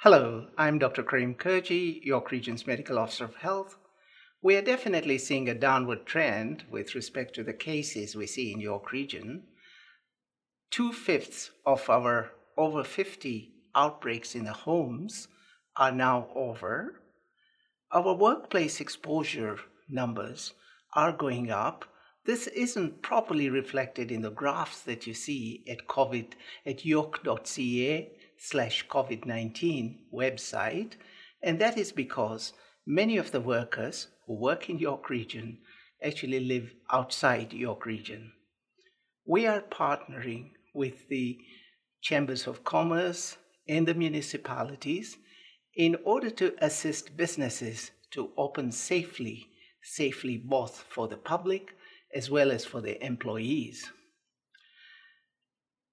Hello, I'm Dr. Karim Kurji, York Region's Medical Officer of Health. We are definitely seeing a downward trend with respect to the cases we see in York Region. Two fifths of our over 50 outbreaks in the homes are now over. Our workplace exposure numbers are going up. This isn't properly reflected in the graphs that you see at COVID at york.ca slash COVID-19 website. And that is because many of the workers who work in York Region actually live outside York Region. We are partnering with the chambers of commerce and the municipalities in order to assist businesses to open safely, safely both for the public as well as for the employees.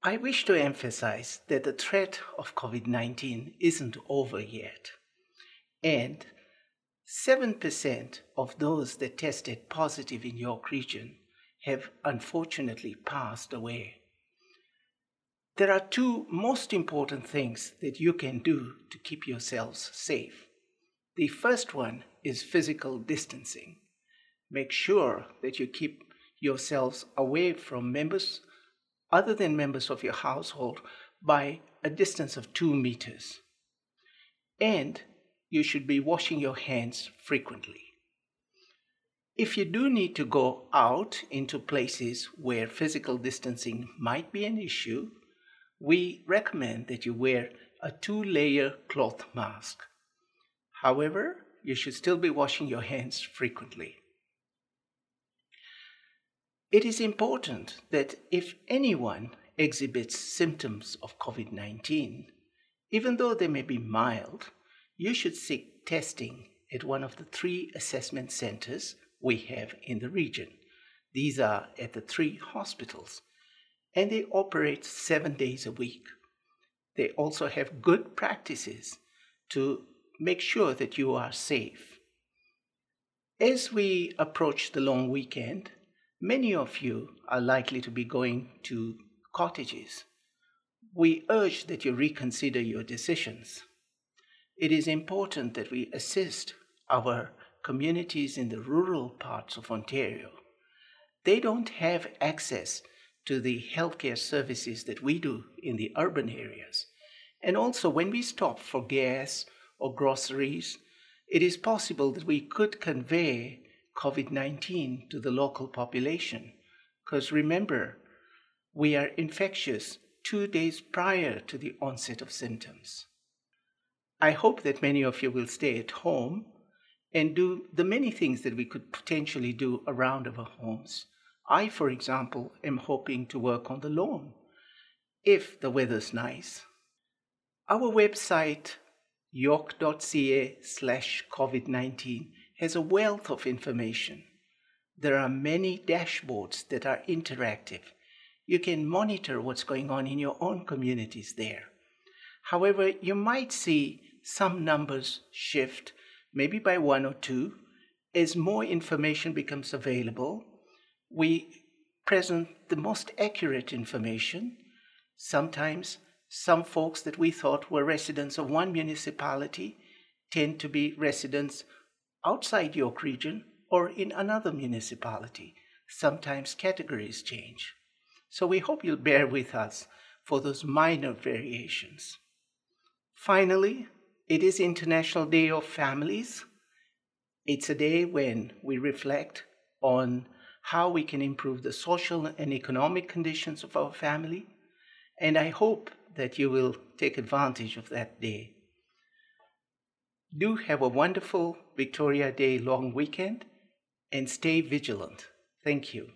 I wish to emphasize that the threat of COVID 19 isn't over yet. And 7% of those that tested positive in York region have unfortunately passed away. There are two most important things that you can do to keep yourselves safe. The first one is physical distancing. Make sure that you keep yourselves away from members other than members of your household by a distance of two meters. And you should be washing your hands frequently. If you do need to go out into places where physical distancing might be an issue, we recommend that you wear a two layer cloth mask. However, you should still be washing your hands frequently. It is important that if anyone exhibits symptoms of COVID 19, even though they may be mild, you should seek testing at one of the three assessment centers we have in the region. These are at the three hospitals, and they operate seven days a week. They also have good practices to make sure that you are safe. As we approach the long weekend, Many of you are likely to be going to cottages. We urge that you reconsider your decisions. It is important that we assist our communities in the rural parts of Ontario. They don't have access to the healthcare services that we do in the urban areas. And also, when we stop for gas or groceries, it is possible that we could convey COVID 19 to the local population. Because remember, we are infectious two days prior to the onset of symptoms. I hope that many of you will stay at home and do the many things that we could potentially do around our homes. I, for example, am hoping to work on the lawn if the weather's nice. Our website, york.ca slash COVID 19, has a wealth of information. There are many dashboards that are interactive. You can monitor what's going on in your own communities there. However, you might see some numbers shift, maybe by one or two, as more information becomes available. We present the most accurate information. Sometimes some folks that we thought were residents of one municipality tend to be residents outside York region or in another municipality. Sometimes categories change. So we hope you'll bear with us for those minor variations. Finally, it is International Day of Families. It's a day when we reflect on how we can improve the social and economic conditions of our family. And I hope that you will take advantage of that day do have a wonderful Victoria Day long weekend and stay vigilant. Thank you.